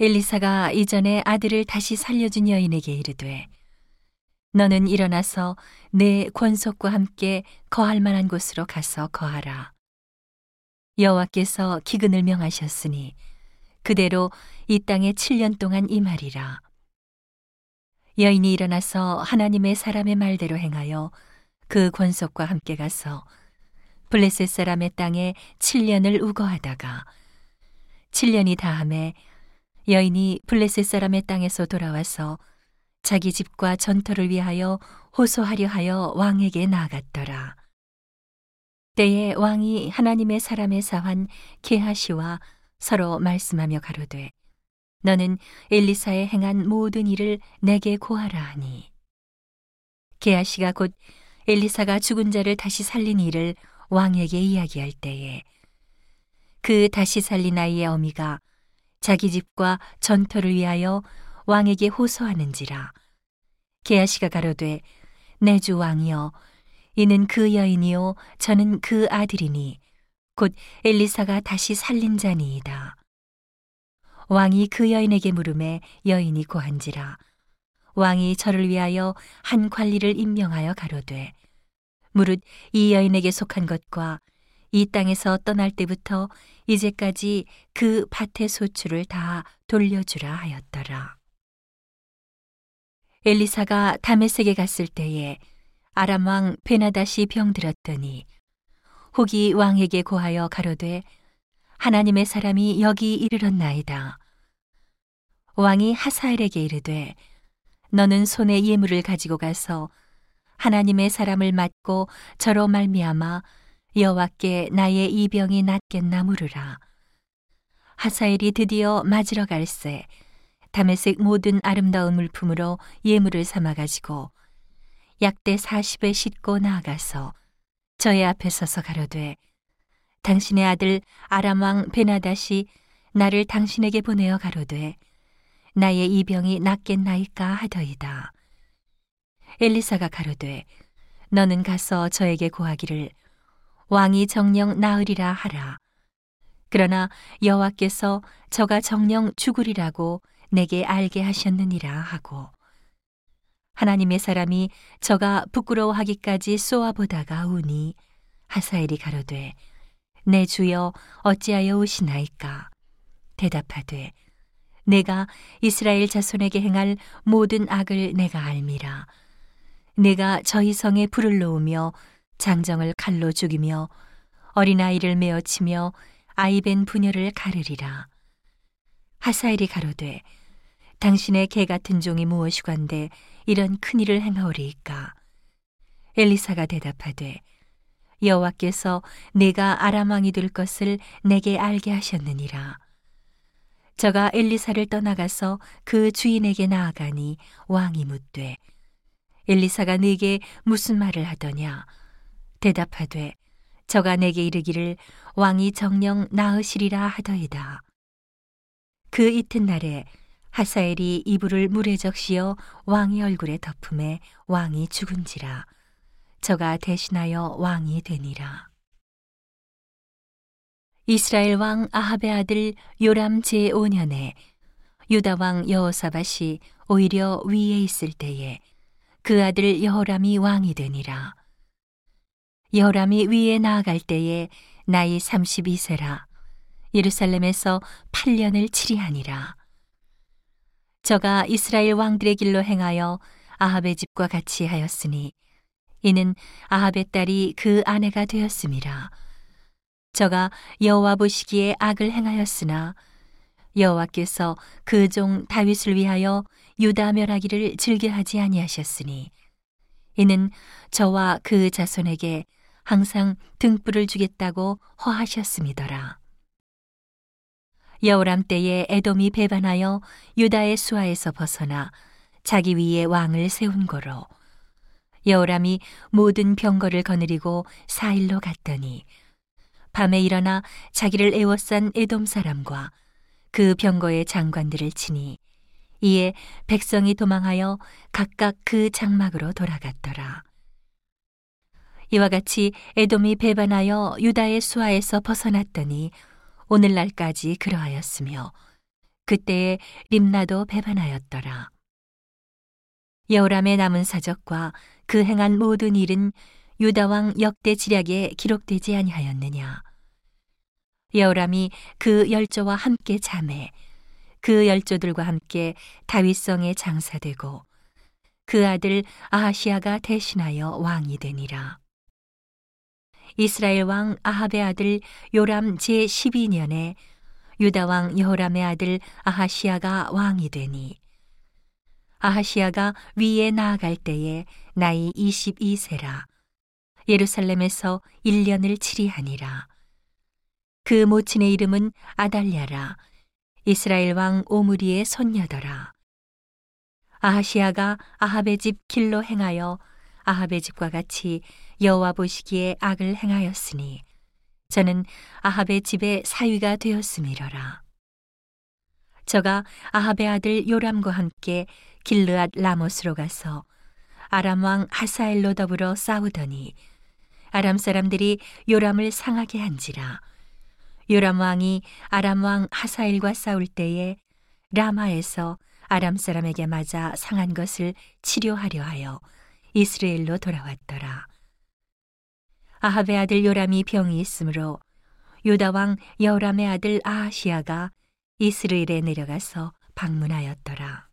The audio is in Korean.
엘리사가 이전에 아들을 다시 살려준 여인에게 이르되 너는 일어나서 내 권속과 함께 거할 만한 곳으로 가서 거하라. 여호와께서 기근을 명하셨으니 그대로 이 땅에 7년 동안 임하리라. 여인이 일어나서 하나님의 사람의 말대로 행하여 그 권속과 함께 가서 블레셋 사람의 땅에 7년을 우거하다가 7년이 다함에 여인이 블레셋 사람의 땅에서 돌아와서 자기 집과 전터를 위하여 호소하려 하여 왕에게 나아갔더라. 때에 왕이 하나님의 사람의 사환 게하시와 서로 말씀하며 가로되 너는 엘리사의 행한 모든 일을 내게 고하라 하니 게하시가 곧 엘리사가 죽은 자를 다시 살린 일을 왕에게 이야기할 때에 그 다시 살린 아이의 어미가 자기 집과 전터를 위하여 왕에게 호소하는지라. 게하시가 가로되 내 주 왕이여 이는 그 여인이요 저는 그 아들이니 곧 엘리사가 다시 살린 자니이다. 왕이 그 여인에게 물음에 여인이 고한지라. 왕이 저를 위하여 한 관리를 임명하여 가로되 무릇 이 여인에게 속한 것과 이 땅에서 떠날 때부터 이제까지 그 밭의 소출을 다 돌려주라 하였더라. 엘리사가 다메섹에 갔을 때에 아람 왕 베나다시 병들었더니 혹이 왕에게 고하여 가로되 하나님의 사람이 여기 이르렀나이다. 왕이 하사엘에게 이르되 너는 손에 예물을 가지고 가서 하나님의 사람을 맞고 저로 말미암아 여호와께 나의 이 병이 낫겠나 물으라. 하사엘이 드디어 맞으러 갈새 다메섹 모든 아름다운 물품으로 예물을 삼아 가지고 약대 40에 싣고 나아가서 저의 앞에 서서 가로되 당신의 아들 아람 왕 베나다시 나를 당신에게 보내어 가로되 나의 이 병이 낫겠나이까 하더이다. 엘리사가 가로되 너는 가서 저에게 고하기를 왕이 정령 나으리라 하라. 그러나 여호와께서 저가 정령 죽으리라고 내게 알게 하셨느니라 하고 하나님의 사람이 저가 부끄러워하기까지 쏘아보다가 우니 하사엘이 가로되 내 주여 어찌하여 오시나이까 대답하되 내가 이스라엘 자손에게 행할 모든 악을 내가 알미라 내가 저희 성에 불을 놓으며 장정을 칼로 죽이며 어린아이를 메어 치며 아이벤 부녀를 가르리라. 하사엘이 가로되 당신의 개 같은 종이 무엇이관데 이런 큰 일을 행하오리이까. 엘리사가 대답하되 여호와께서 내가 아람 왕이 될 것을 내게 알게 하셨느니라. 저가 엘리사를 떠나가서 그 주인에게 나아가니 왕이 묻되 엘리사가 네게 무슨 말을 하더냐? 대답하되 저가 내게 이르기를 왕이 정령 나으시리라 하더이다. 그 이튿날에 하사엘이 이불을 물에 적시어 왕의 얼굴에 덮음에 왕이 죽은지라 저가 대신하여 왕이 되니라. 이스라엘 왕 아합의 아들 요람 제5년에 유다 왕 여호사밧이 오히려 위에 있을 때에 그 아들 여호람이 왕이 되니라. 여호람이 위에 나아갈 때에 나이 32세라 예루살렘에서 8년을 치리하니라. 저가 이스라엘 왕들의 길로 행하여 아합의 집과 같이 하였으니 이는 아합의 딸이 그 아내가 되었음이라. 저가 여호와 보시기에 악을 행하였으나 여호와께서 그 종 다윗을 위하여 유다 멸하기를 즐겨하지 아니하셨으니 이는 저와 그 자손에게 항상 등불을 주겠다고 허하셨음이더라. 여호람 때에 에돔이 배반하여 유다의 수하에서 벗어나 자기 위에 왕을 세운 거로 여호람이 모든 병거를 거느리고 사일로 갔더니 밤에 일어나 자기를 애워싼 에돔 사람과 그 병거의 장관들을 치니 이에 백성이 도망하여 각각 그 장막으로 돌아갔더라. 이와 같이 에돔이 배반하여 유다의 수하에서 벗어났더니 오늘날까지 그러하였으며 그때에 림나도 배반하였더라. 여호람의 남은 사적과 그 행한 모든 일은 유다 왕 역대 지략에 기록되지 아니하였느냐. 여호람이 그 열조와 함께 잠해 그 열조들과 함께 다윗성에 장사되고 그 아들 아하시아가 대신하여 왕이 되니라. 이스라엘 왕 아합의 아들 요람 제 12년에 유다 왕 여호람의 아들 아하시아가 왕이 되니 아하시아가 위에 나아갈 때에 나이 22세라. 예루살렘에서 1년을 치리하니라. 그 모친의 이름은 아달랴라. 이스라엘 왕 오므리의 손녀더라. 아하시아가 아합의 집 길로 행하여 아합의 집과 같이 여호와 보시기에 악을 행하였으니 저는 아합의 집에 사위가 되었음이러라. 저가 아합의 아들 요람과 함께 길르앗 라모스로 가서 아람 왕 하사엘로 더불어 싸우더니 아람 사람들이 요람을 상하게 한지라 요람 왕이 아람 왕 하사엘과 싸울 때에 라마에서 아람 사람에게 맞아 상한 것을 치료하려 하여 이스라엘로 돌아왔더라. 아합의 아들 요람이 병이 있으므로 유다 왕 여호람의 아들 아하시아가 이스라엘에 내려가서 방문하였더라.